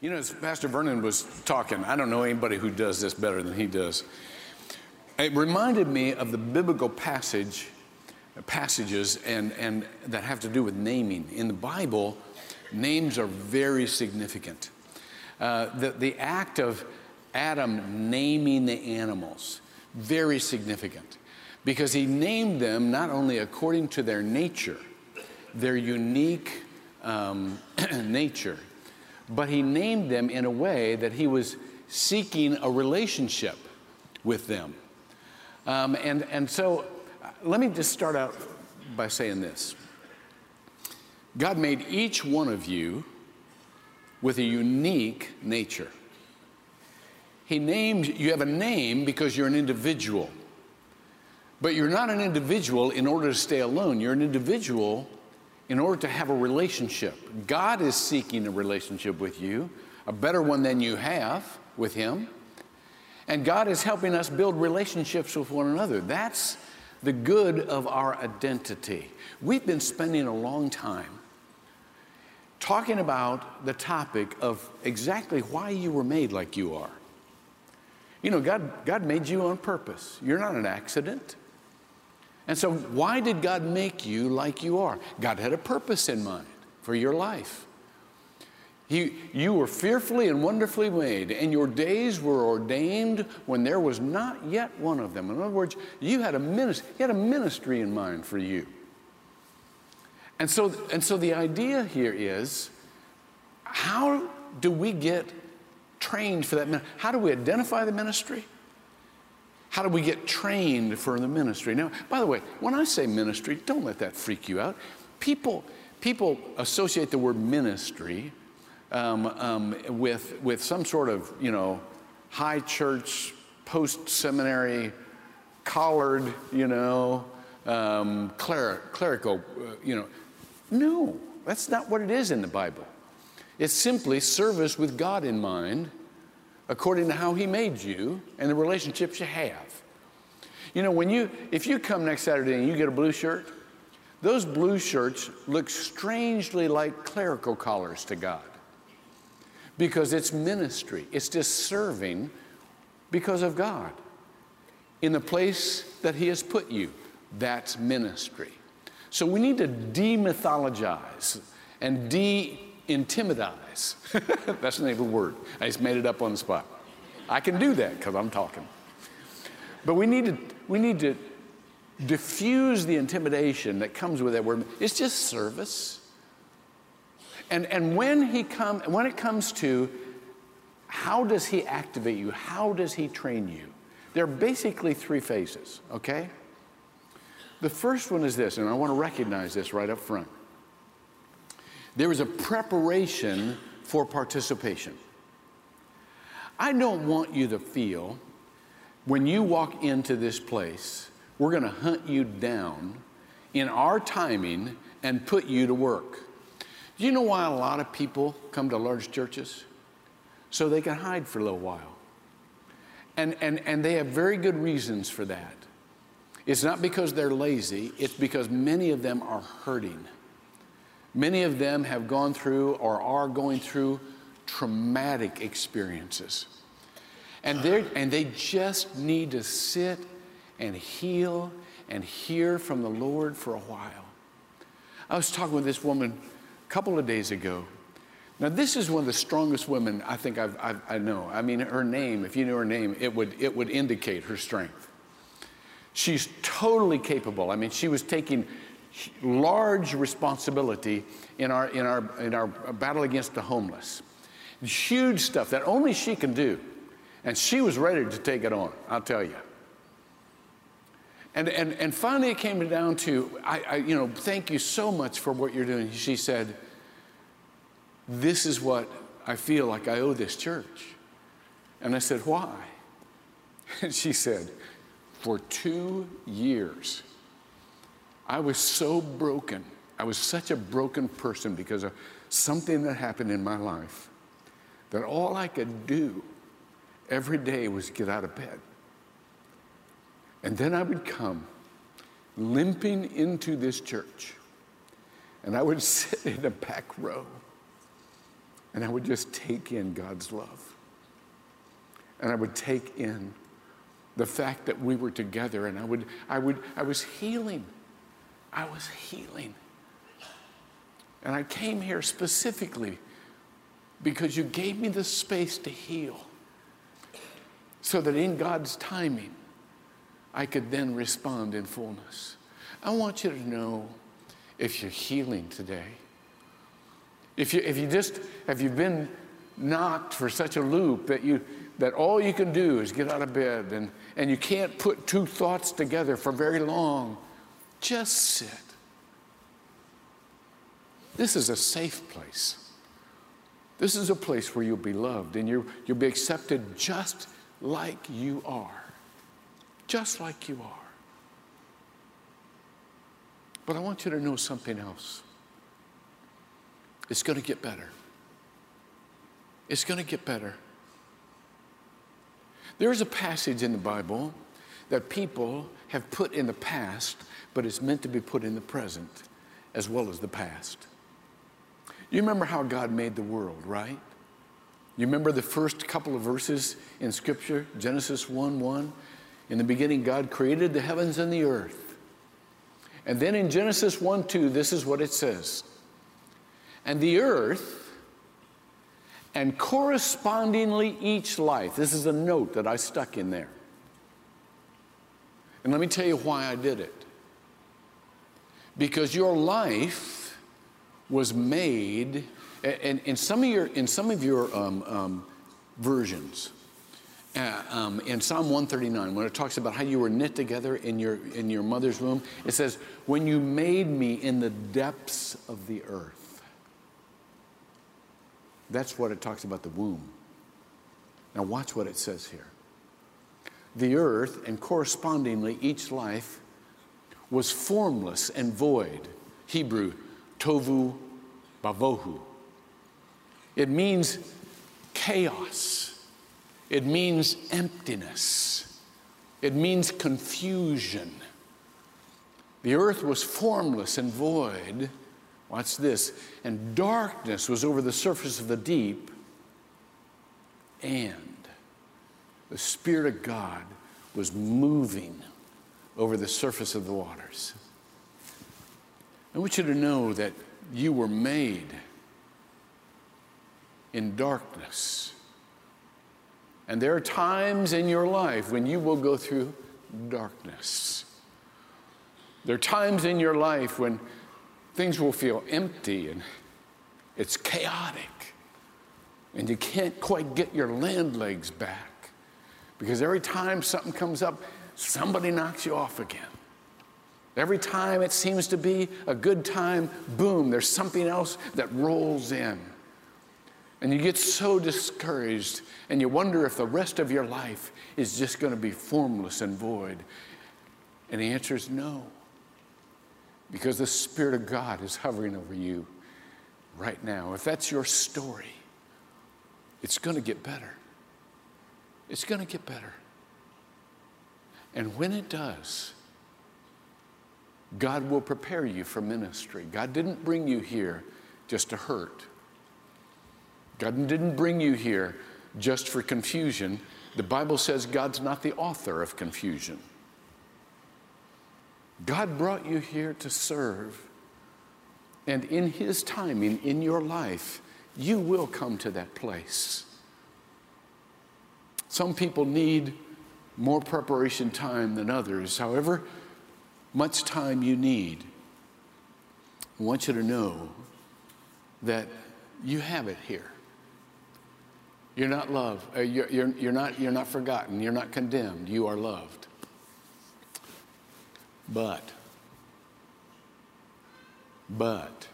You know, as Pastor Vernon was talking, I don't know anybody who does this better than he does. It reminded me of the biblical passage, passages and, and that have to do with naming. In the Bible, names are very significant. Uh, the, the act of Adam naming the animals, very significant because he named them not only according to their nature, their unique um, nature, but he named them in a way that he was seeking a relationship with them. Um, and, and so uh, let me just start out by saying this God made each one of you with a unique nature. He named, you have a name because you're an individual. But you're not an individual in order to stay alone. You're an individual in order to have a relationship. God is seeking a relationship with you, a better one than you have with Him. And God is helping us build relationships with one another. That's the good of our identity. We've been spending a long time talking about the topic of exactly why you were made like you are. You know, God, God made you on purpose. You're not an accident. And so, why did God make you like you are? God had a purpose in mind for your life. He, you were fearfully and wonderfully made, and your days were ordained when there was not yet one of them. In other words, you had a ministry, he had a ministry in mind for you. And so, and so the idea here is how do we get trained for that? How do we identify the ministry? How do we get trained for the ministry? Now, by the way, when I say ministry, don't let that freak you out. People, people associate the word ministry um, um, with, with some sort of, you know, high church, post seminary, collared, you know, um, clerical, uh, you know. No, that's not what it is in the Bible. It's simply service with God in mind according to how He made you and the relationships you have. You know, when you, if you come next Saturday and you get a blue shirt, those blue shirts look strangely like clerical collars to God because it's ministry. It's just serving because of God in the place that He has put you. That's ministry. So we need to demythologize and de intimidize. That's the name of the word. I just made it up on the spot. I can do that because I'm talking. But we need to we need to diffuse the intimidation that comes with that word. It's just service. And, and when, he come, when it comes to how does he activate you, how does he train you, there are basically three phases, okay? The first one is this, and I want to recognize this right up front. There is a preparation for participation. I don't want you to feel when you walk into this place, we're going to hunt you down in our timing and put you to work. Do you know why a lot of people come to large churches? So they can hide for a little while. And, and, and they have very good reasons for that. It's not because they're lazy, it's because many of them are hurting. Many of them have gone through or are going through traumatic experiences. And, and they just need to sit and heal and hear from the Lord for a while. I was talking with this woman a couple of days ago. Now, this is one of the strongest women I think I've, I've, i know. I mean, her name, if you knew her name, it would, it would indicate her strength. She's totally capable. I mean, she was taking large responsibility in our, in our, in our battle against the homeless. Huge stuff that only she can do. And she was ready to take it on, I'll tell you. And, and, and finally, it came down to, I, I, you know, thank you so much for what you're doing. She said, This is what I feel like I owe this church. And I said, Why? And she said, For two years, I was so broken. I was such a broken person because of something that happened in my life that all I could do every day was get out of bed. And then I would come limping into this church, and I would sit in the back row. And I would just take in God's love. And I would take in the fact that we were together and I would, I would, I was healing. I was healing. And I came here specifically because you gave me the space to heal so that in God's timing, I could then respond in fullness. I want you to know if you're healing today, if you, if you just, have you been knocked for such a loop that you, that all you can do is get out of bed and, and you can't put two thoughts together for very long, just sit. This is a safe place. This is a place where you'll be loved and you you'll be accepted just like you are. Just like you are. But I want you to know something else. It's going to get better. It's going to get better. There's a passage in the Bible that people have put in the past, but it's meant to be put in the present as well as the past. You remember how God made the world, right? You remember the first couple of verses in Scripture, Genesis 1 1? In the beginning, God created the heavens and the earth. And then in Genesis 1 2, this is what it says And the earth and correspondingly each life. This is a note that I stuck in there. And let me tell you why I did it. Because your life was made, and in some of your, in some of your um, um, versions, uh, um, in Psalm 139, when it talks about how you were knit together in your, in your mother's womb, it says, When you made me in the depths of the earth. That's what it talks about the womb. Now, watch what it says here. The earth, and correspondingly each life, was formless and void. Hebrew, tohu vavohu. It means chaos, it means emptiness, it means confusion. The earth was formless and void Watch this. And darkness was over the surface of the deep, and the Spirit of God was moving over the surface of the waters. I want you to know that you were made in darkness. And there are times in your life when you will go through darkness. There are times in your life when things will feel empty and it's chaotic. And you can't quite get your land legs back because every time something comes up, somebody knocks you off again. Every time it seems to be a good time, boom, there's something else that rolls in. And you get so discouraged and you wonder if the rest of your life is just going to be formless and void. And the answer is no because the Spirit of God is hovering over you right now. If that's your story, it's going to get better. It's going to get better. And when it does, God will prepare you for ministry. God didn't bring you here just to hurt. God didn't bring you here just for confusion. The Bible says God's not the author of confusion. God brought you here to serve. And in His timing, in your life, you will come to that place. Some people need more preparation time than others. However, much time you need, I want you to know that you have it here. You're not loved. Uh, you're, you're, you're, not, you're not forgotten. You're not condemned. You are loved. But, but,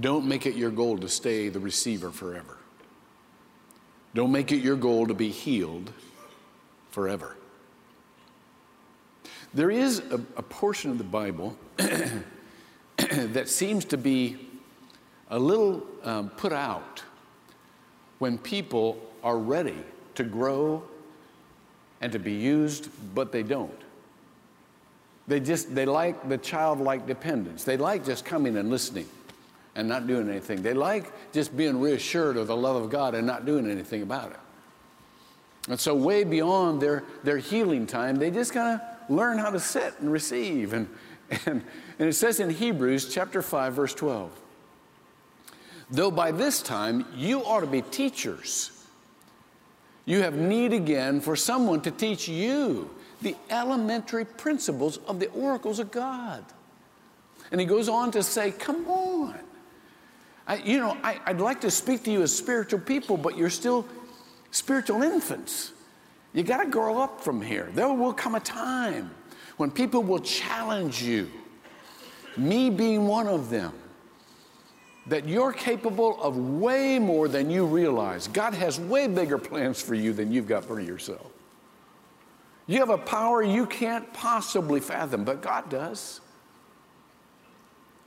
don't make it your goal to stay the receiver forever. Don't make it your goal to be healed forever. There is a, a portion of the Bible that seems to be a little um, put out when people are ready to grow and to be used, but they don't. They just, they like the childlike dependence. They like just coming and listening and not doing anything. They like just being reassured of the love of God and not doing anything about it. And so, way beyond their, their healing time, they just kind of learn how to sit and receive. And, and, and it says in Hebrews chapter 5, verse 12, though by this time you ought to be teachers, you have need again for someone to teach you the elementary principles of the oracles of God. And he goes on to say, Come on. I, you know, I, I'd like to speak to you as spiritual people, but you're still spiritual infants. You got to grow up from here. There will come a time when people will challenge you, me being one of them, that you're capable of way more than you realize. God has way bigger plans for you than you've got for yourself. You have a power you can't possibly fathom, but God does.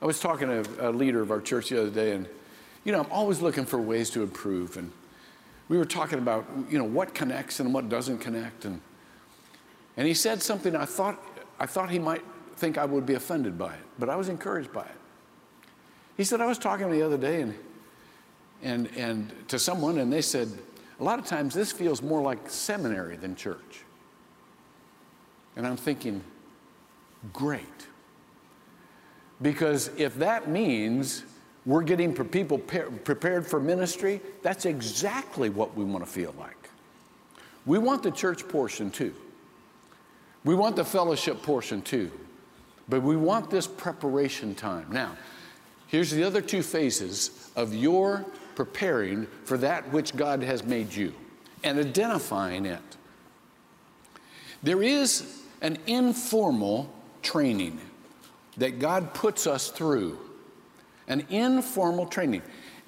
I was talking to a leader of our church the other day, and you know, I'm always looking for ways to improve. And we were talking about, you know, what connects and what doesn't connect. And, and he said something I thought, I thought he might think I would be offended by it, but I was encouraged by it. He said, I was talking the other day and, and, and to someone, and they said, a lot of times this feels more like seminary than church. And I'm thinking, great. Because if that means we're getting people prepared for ministry, that's exactly what we want to feel like. We want the church portion too. We want the fellowship portion too. But we want this preparation time. Now, here's the other two phases of your preparing for that which God has made you and identifying it. There is an informal training that God puts us through. An informal training.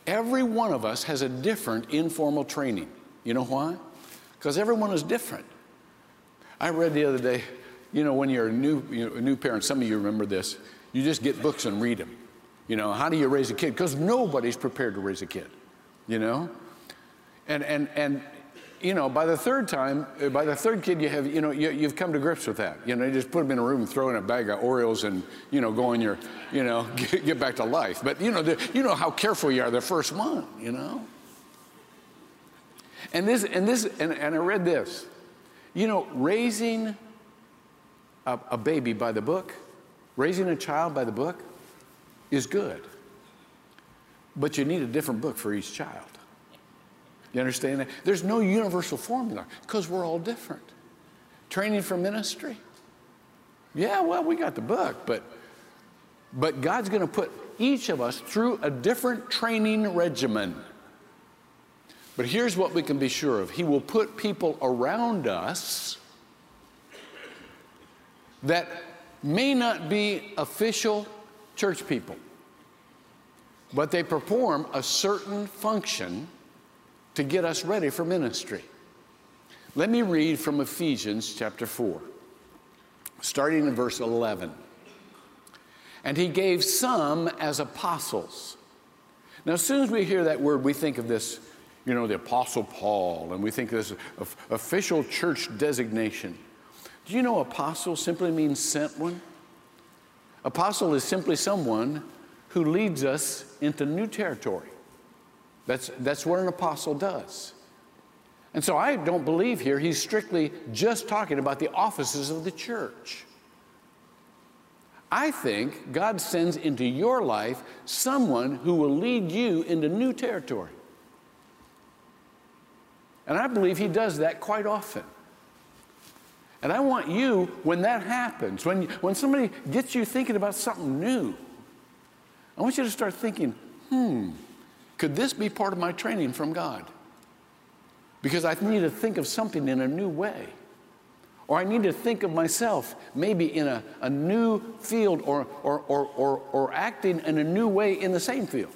Every one of us has a different informal training. You know why? Because everyone is different. I read the other day, you know, when you're a new, you know, a new parent, some of you remember this, you just get books and read them. You know, how do you raise a kid? Because nobody's prepared to raise a kid, you know? And, and, and you know, by the third time, uh, by the third kid, you have, you know, you, have come to grips with that. You know, you just put them in a room throw in a bag of Oreos and, you know, go on your, you know, get, get back to life. But, you know, the, you know how careful you are the first one, you know? And this, and this, and, and I read this. You know, raising a, a baby by the book, raising a child by the book is good. But you need a different book for each child. You understand that? There's no universal formula because we're all different. Training for ministry. Yeah, well, we got the book, but but God's going to put each of us through a different training regimen. But here's what we can be sure of He will put people around us that may not be official church people, but they perform a certain function to get us ready for ministry. Let me read from Ephesians chapter 4, starting in verse 11. And he gave some as apostles. Now, as soon as we hear that word, we think of this, you know, the Apostle Paul, and we think of this official church designation. Do you know apostle simply means sent one? Apostle is simply someone who leads us into new territory. That's, that's what an apostle does. And so I don't believe here he's strictly just talking about the offices of the church. I think God sends into your life someone who will lead you into new territory. And I believe he does that quite often. And I want you, when that happens, when, when somebody gets you thinking about something new, I want you to start thinking, hmm, could this be part of my training from God? Because I need to think of something in a new way. Or I need to think of myself maybe in a, a new field or, or, or, or, or acting in a new way in the same field.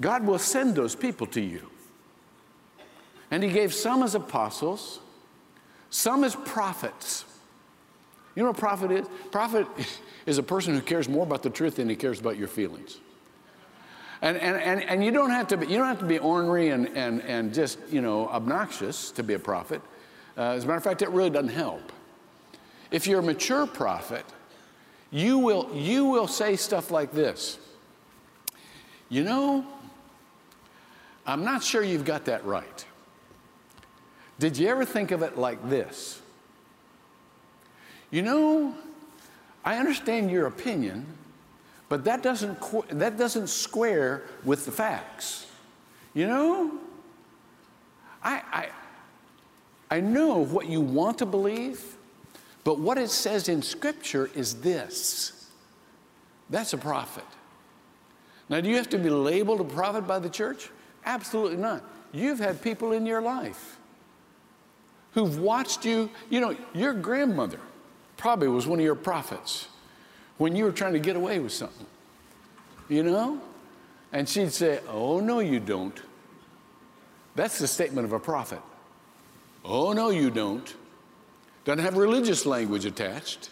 God will send those people to you. And He gave some as apostles, some as prophets. You know what a prophet is? Prophet is a person who cares more about the truth than he cares about your feelings. And, and, and, and you, don't have to be, you don't have to be ornery and, and, and just, you know, obnoxious to be a prophet. Uh, as a matter of fact, it really doesn't help. If you're a mature prophet, you will, you will say stuff like this. You know, I'm not sure you've got that right. Did you ever think of it like this? You know, I understand your opinion, but that doesn't, that doesn't square with the facts. You know, I, I, I know what you want to believe, but what it says in Scripture is this that's a prophet. Now, do you have to be labeled a prophet by the church? Absolutely not. You've had people in your life who've watched you. You know, your grandmother probably was one of your prophets when you were trying to get away with something, you know? And she'd say, Oh, no, you don't. That's the statement of a prophet. Oh, no, you don't. Doesn't have religious language attached.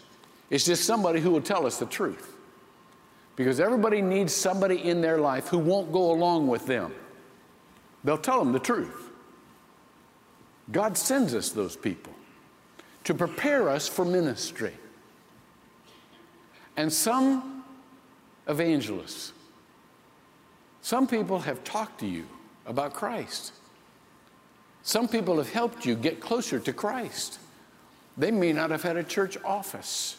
It's just somebody who will tell us the truth. Because everybody needs somebody in their life who won't go along with them. They'll tell them the truth. God sends us those people to prepare us for ministry. And some evangelists, some people have talked to you about Christ. Some people have helped you get closer to Christ. They may not have had a church office.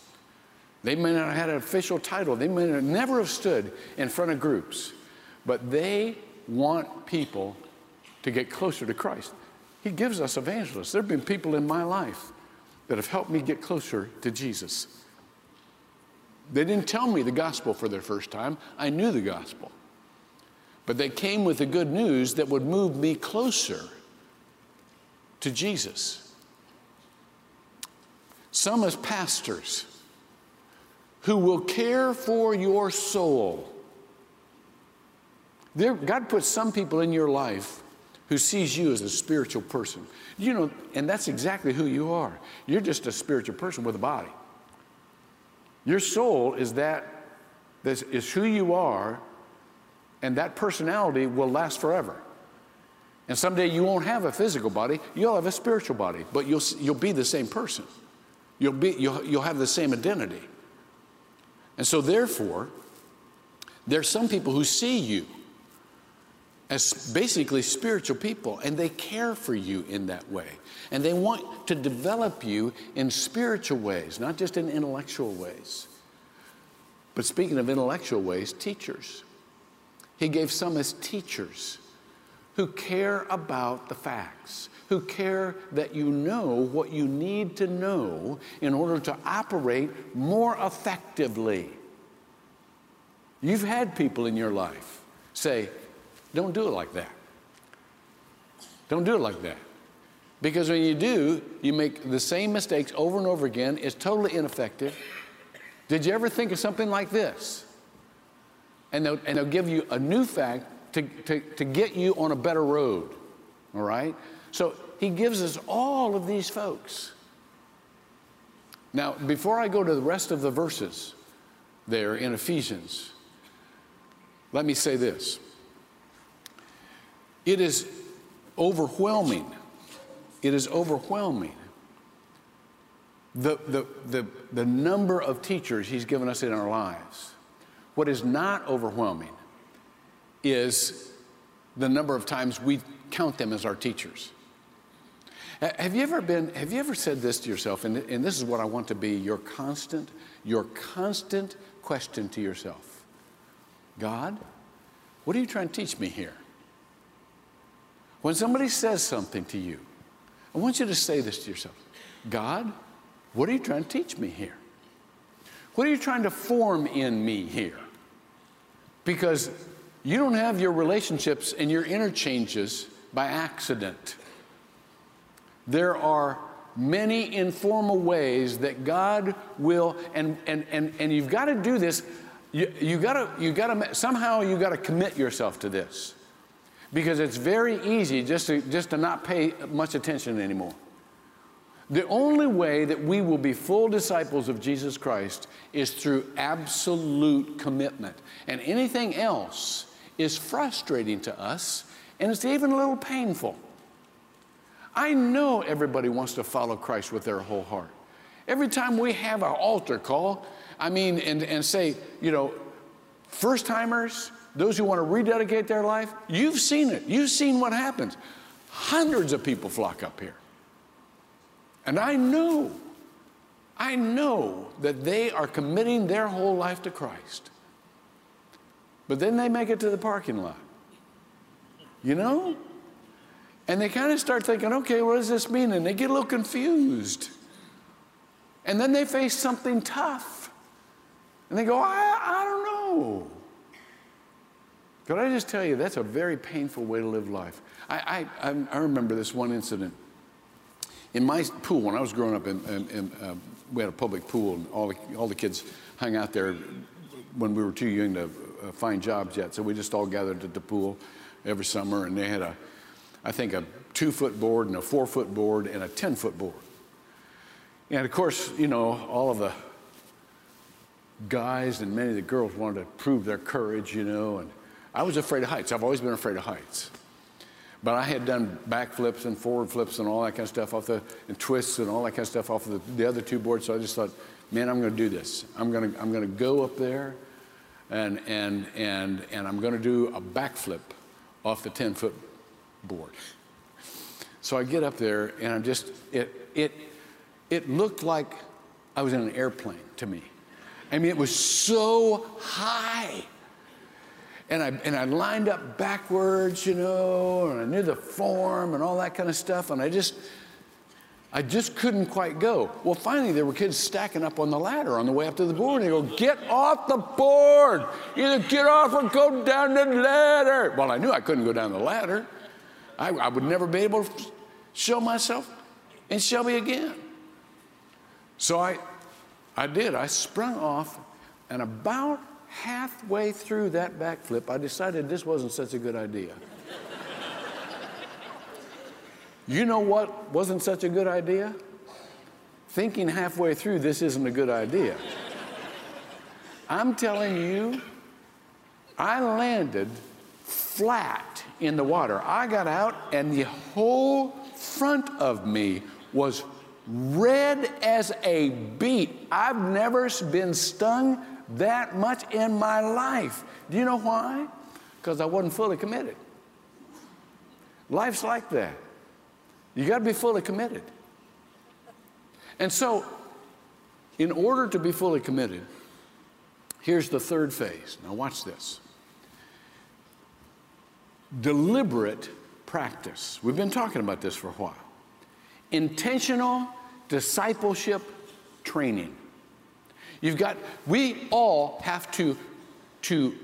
They may not have had an official title. They may never have stood in front of groups. But they want people to get closer to Christ. He gives us evangelists. There have been people in my life that have helped me get closer to Jesus. They didn't tell me the gospel for their first time. I knew the gospel. But they came with the good news that would move me closer to Jesus. Some as pastors who will care for your soul. There, God puts some people in your life who sees you as a spiritual person. You know, and that's exactly who you are. You're just a spiritual person with a body. Your soul is that, this is who you are, and that personality will last forever. And someday you won't have a physical body, you'll have a spiritual body, but you'll, you'll be the same person. You'll, be, you'll, you'll have the same identity. And so, therefore, there are some people who see you as basically spiritual people, and they care for you in that way. And they want to develop you in spiritual ways, not just in intellectual ways. But speaking of intellectual ways, teachers. He gave some as teachers who care about the facts, who care that you know what you need to know in order to operate more effectively. You've had people in your life say, don't do it like that. Don't do it like that. Because when you do, you make the same mistakes over and over again. It's totally ineffective. Did you ever think of something like this? And they'll, and they'll give you a new fact to, to, to get you on a better road. All right? So he gives us all of these folks. Now, before I go to the rest of the verses there in Ephesians, let me say this. It is overwhelming. It is overwhelming. The, the, the, the number of teachers he's given us in our lives. What is not overwhelming is the number of times we count them as our teachers. Have you ever been, have you ever said this to yourself? And, and this is what I want to be your constant, your constant question to yourself God, what are you trying to teach me here? When somebody says something to you, I want you to say this to yourself God, what are you trying to teach me here? What are you trying to form in me here? Because you don't have your relationships and your interchanges by accident. There are many informal ways that God will, and, and, and, and you've got to do this. You, you gotta, you gotta, somehow you got to commit yourself to this because it's very easy just to, just to not pay much attention anymore. The only way that we will be full disciples of Jesus Christ is through absolute commitment. And anything else is frustrating to us and it's even a little painful. I know everybody wants to follow Christ with their whole heart. Every time we have our altar call, I mean, and, and say, you know, first timers, those who want to rededicate their life, you've seen it. You've seen what happens. Hundreds of people flock up here. And I know, I know that they are committing their whole life to Christ. But then they make it to the parking lot. You know? And they kind of start thinking, okay, what does this mean? And they get a little confused. And then they face something tough. And they go, I, I don't know. Could I just tell you, that's a very painful way to live life. I, I, I remember this one incident. In my pool, when I was growing up, in, in, in uh, we had a public pool, and all the, all the kids hung out there when we were too young to uh, find jobs yet. So we just all gathered at the pool every summer, and they had a, I think, a two foot board and a four foot board and a 10 foot board. And of course, you know, all of the guys and many of the girls wanted to prove their courage, you know, and I was afraid of heights. I've always been afraid of heights. But I had done backflips and forward flips and all that kind of stuff off the, and twists and all that kind of stuff off of the, the other two boards. So I just thought, man, I'm going to do this. I'm going to, I'm going to go up there and, and, and, and I'm going to do a backflip off the 10 foot board. So I get up there and I'm just, it, it, it looked like I was in an airplane to me. I mean, it was so high. And I, and I lined up backwards, you know, and I knew the form and all that kind of stuff. And I just, I just couldn't quite go. Well, finally, there were kids stacking up on the ladder on the way up to the board. And they go, Get off the board. Either get off or go down the ladder. Well, I knew I couldn't go down the ladder. I, I would never be able to show myself in Shelby again. So I, I did. I sprung off, and about halfway through that backflip, I decided this wasn't such a good idea. you know what wasn't such a good idea? Thinking halfway through this isn't a good idea. I'm telling you, I landed flat in the water. I got out, and the whole front of me was red as a beet. I've never been stung that much in my life. Do you know why? Because I wasn't fully committed. Life's like that. You got to be fully committed. And so, in order to be fully committed, here's the third phase. Now, watch this deliberate practice. We've been talking about this for a while. Intentional discipleship training. You've got, we all have to, to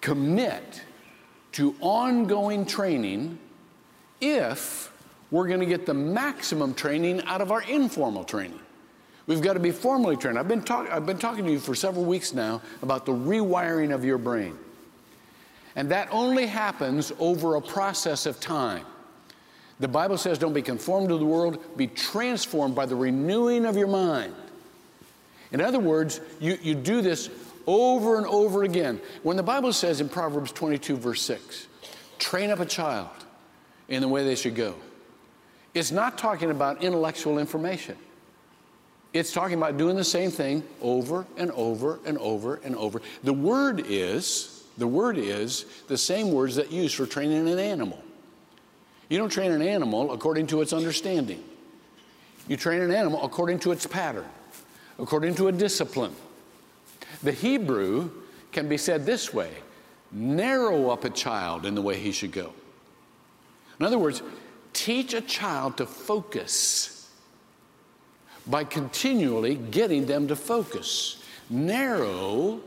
commit to ongoing training if we're going to get the maximum training out of our informal training. We've got to be formally trained. I've been, talk, I've been talking to you for several weeks now about the rewiring of your brain. And that only happens over a process of time. The Bible says, don't be conformed to the world, be transformed by the renewing of your mind. In other words, you, you do this over and over again. When the Bible says in Proverbs 22, verse 6, train up a child in the way they should go, it's not talking about intellectual information. It's talking about doing the same thing over and over and over and over. The word is, the word is the same words that used for training an animal. You don't train an animal according to its understanding. You train an animal according to its pattern, according to a discipline. The Hebrew can be said this way narrow up a child in the way he should go. In other words, teach a child to focus by continually getting them to focus. Narrow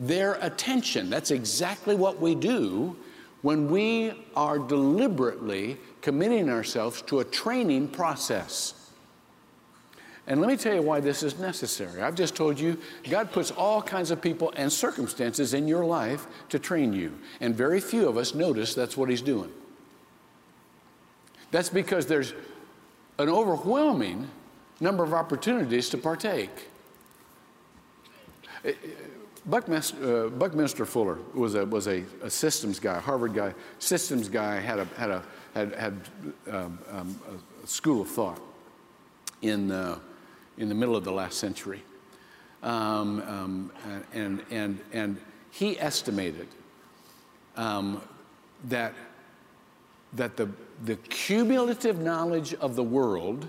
their attention. That's exactly what we do when we are deliberately committing ourselves to a training process. And let me tell you why this is necessary. I've just told you God puts all kinds of people and circumstances in your life to train you. And very few of us notice that's what He's doing. That's because there's an overwhelming number of opportunities to partake. Buckminster, uh, Buckminster Fuller was a, was a, a, systems guy, Harvard guy, systems guy, had a, had a, had, had um, um, a school of thought in, uh, in the middle of the last century. Um, um and, and, and he estimated um, that, that the, the cumulative knowledge of the world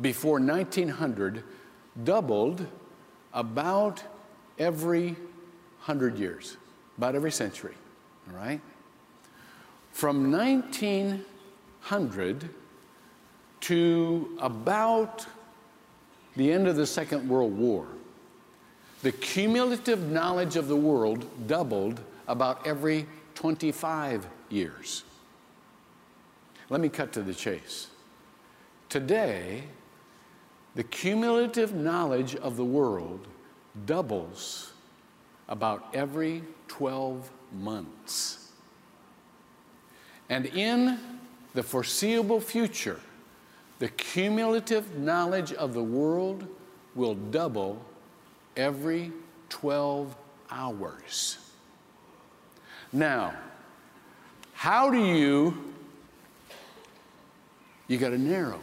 before 1900 doubled about every 100 years, about every century, all right? From 1900 to about the end of the Second World War, the cumulative knowledge of the world doubled about every 25 years. Let me cut to the chase. Today, the cumulative knowledge of the world doubles about every 12 months. And in the foreseeable future, the cumulative knowledge of the world will double every 12 hours. Now, how do you, you got to narrow.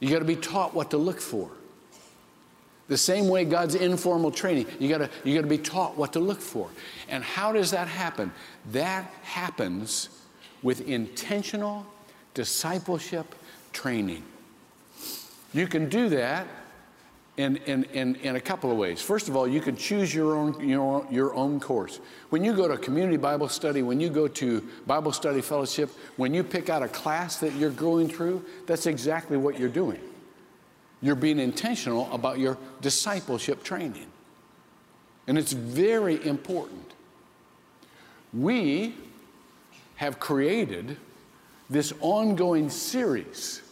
You got to be taught what to look for. The same way God's informal training, you gotta, you got to be taught what to look for. And how does that happen? That happens with intentional discipleship training. You can do that in, in, in, in a couple of ways. First of all, you can choose your own, your, your own course. When you go to community Bible study, when you go to Bible study fellowship, when you pick out a class that you're going through, that's exactly what you're doing. You're being intentional about your discipleship training. And it's very important. We have created this ongoing series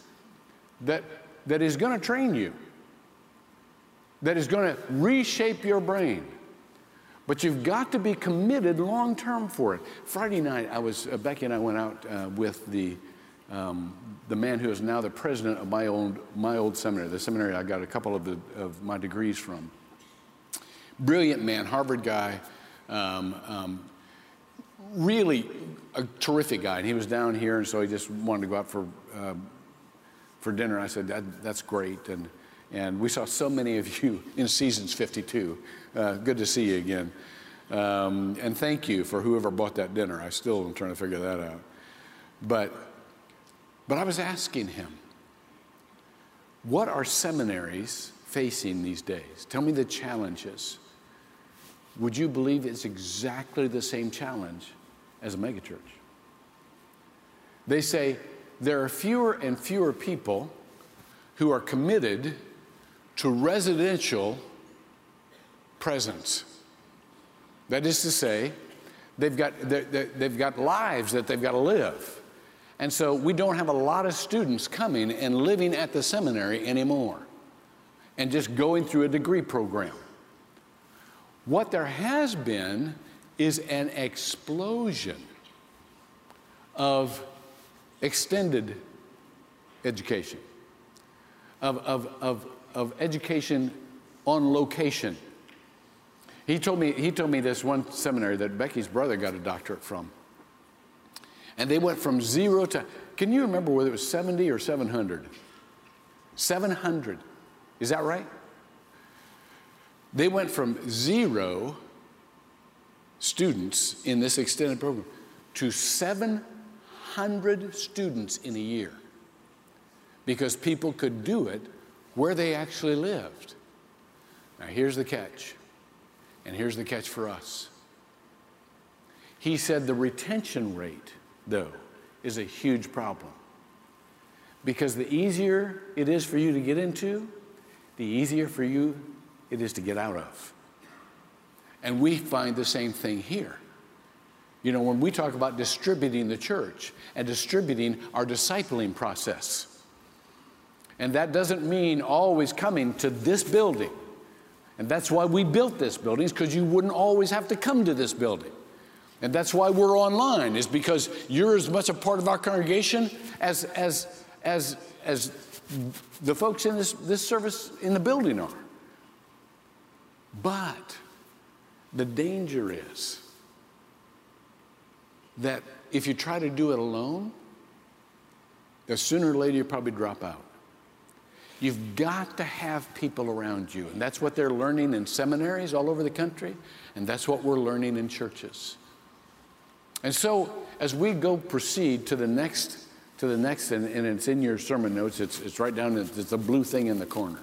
that, that is going to train you that is going to reshape your brain. But you've got to be committed long term for it. Friday night, I was uh, Becky and I went out uh, with the um, the man who is now the president of my old my old seminary, the seminary I got a couple of the of my degrees from. Brilliant man, Harvard guy, um, um, really a terrific guy. And he was down here, and so he just wanted to go out for uh, for dinner. I said, that, "That's great." And and we saw so many of you in Seasons 52. Uh, good to see you again. Um, and thank you for whoever bought that dinner. I still am trying to figure that out. But, but I was asking him, what are seminaries facing these days? Tell me the challenges. Would you believe it's exactly the same challenge as a megachurch? They say there are fewer and fewer people who are committed to residential presence. That is to say, they've got, they've got lives that they've got to live. And so we don't have a lot of students coming and living at the seminary anymore and just going through a degree program. What there has been is an explosion of extended education, of, of, of of education on location. He told me, he told me this one seminary that Becky's brother got a doctorate from. And they went from zero to, can you remember whether it was 70 or 700? 700. Is that right? They went from zero students in this extended program to 700 students in a year because people could do it where they actually lived. Now, here's the catch, and here's the catch for us. He said the retention rate, though, is a huge problem. Because the easier it is for you to get into, the easier for you it is to get out of. And we find the same thing here. You know, when we talk about distributing the church and distributing our discipling process, and that doesn't mean always coming to this building. And that's why we built this building, because you wouldn't always have to come to this building. And that's why we're online, is because you're as much a part of our congregation as, as, as, as the folks in this, this service in the building are. But the danger is that if you try to do it alone, the sooner or later you probably drop out. You've got to have people around you. And that's what they're learning in seminaries all over the country, and that's what we're learning in churches. And so, as we go proceed to the next, to the next, and, and it's in your sermon notes, it's, it's right down, it's a blue thing in the corner.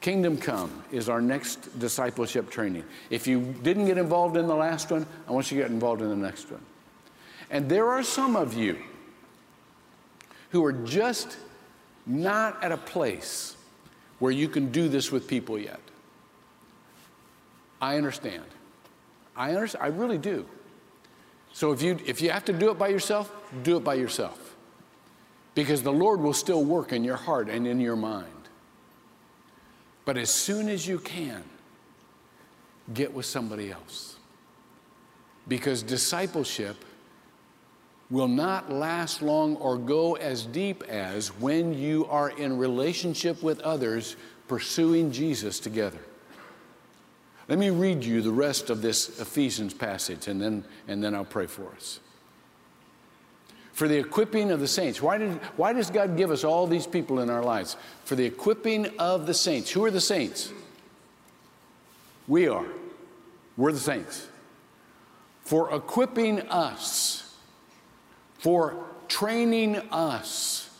Kingdom Come is our next discipleship training. If you didn't get involved in the last one, I want you to get involved in the next one. And there are some of you who are just not at a place where you can do this with people yet. I understand. I understand. I really do. So if you if you have to do it by yourself, do it by yourself. Because the Lord will still work in your heart and in your mind. But as soon as you can, get with somebody else. Because discipleship will not last long or go as deep as when you are in relationship with others pursuing Jesus together. Let me read you the rest of this Ephesians passage and then, and then I'll pray for us. For the equipping of the saints. Why, did, why does God give us all these people in our lives? For the equipping of the saints. Who are the saints? We are. We're the saints. For equipping us for training us,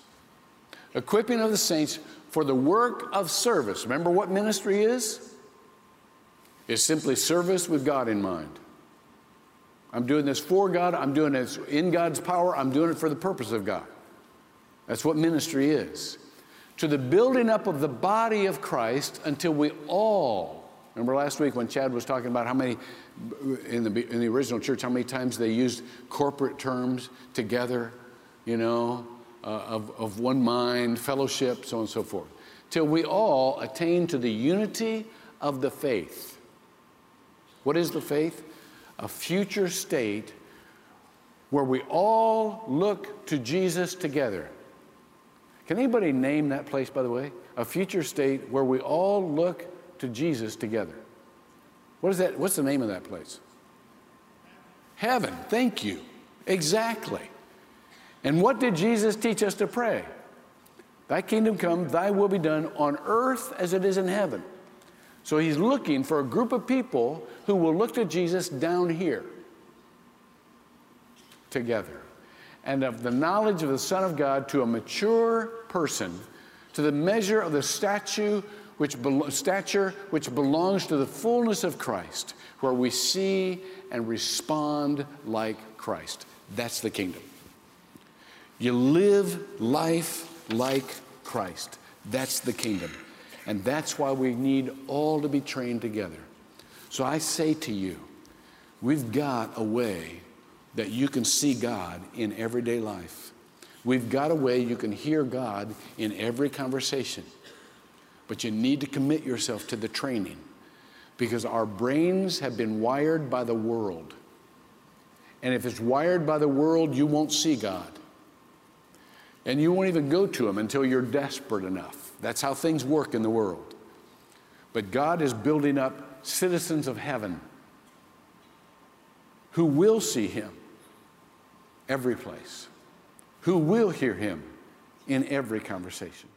equipping of the saints for the work of service. Remember what ministry is? It's simply service with God in mind. I'm doing this for God, I'm doing this in God's power, I'm doing it for the purpose of God. That's what ministry is. To the building up of the body of Christ until we all, remember last week when Chad was talking about how many in the, in the original church, how many times they used corporate terms together, you know, uh, of, of one mind, fellowship, so on and so forth, till we all attain to the unity of the faith. What is the faith? A future state where we all look to Jesus together. Can anybody name that place, by the way? A future state where we all look to Jesus together. What is that? What's the name of that place? Heaven. Thank you. Exactly. And what did Jesus teach us to pray? Thy kingdom come, thy will be done on earth as it is in heaven. So he's looking for a group of people who will look to Jesus down here together. And of the knowledge of the Son of God to a mature person, to the measure of the statue which stature which belongs to the fullness of Christ, where we see and respond like Christ. That's the kingdom. You live life like Christ. That's the kingdom. And that's why we need all to be trained together. So I say to you, we've got a way that you can see God in everyday life. We've got a way you can hear God in every conversation. But you need to commit yourself to the training because our brains have been wired by the world. And if it's wired by the world, you won't see God. And you won't even go to Him until you're desperate enough. That's how things work in the world. But God is building up citizens of heaven who will see Him every place, who will hear Him in every conversation.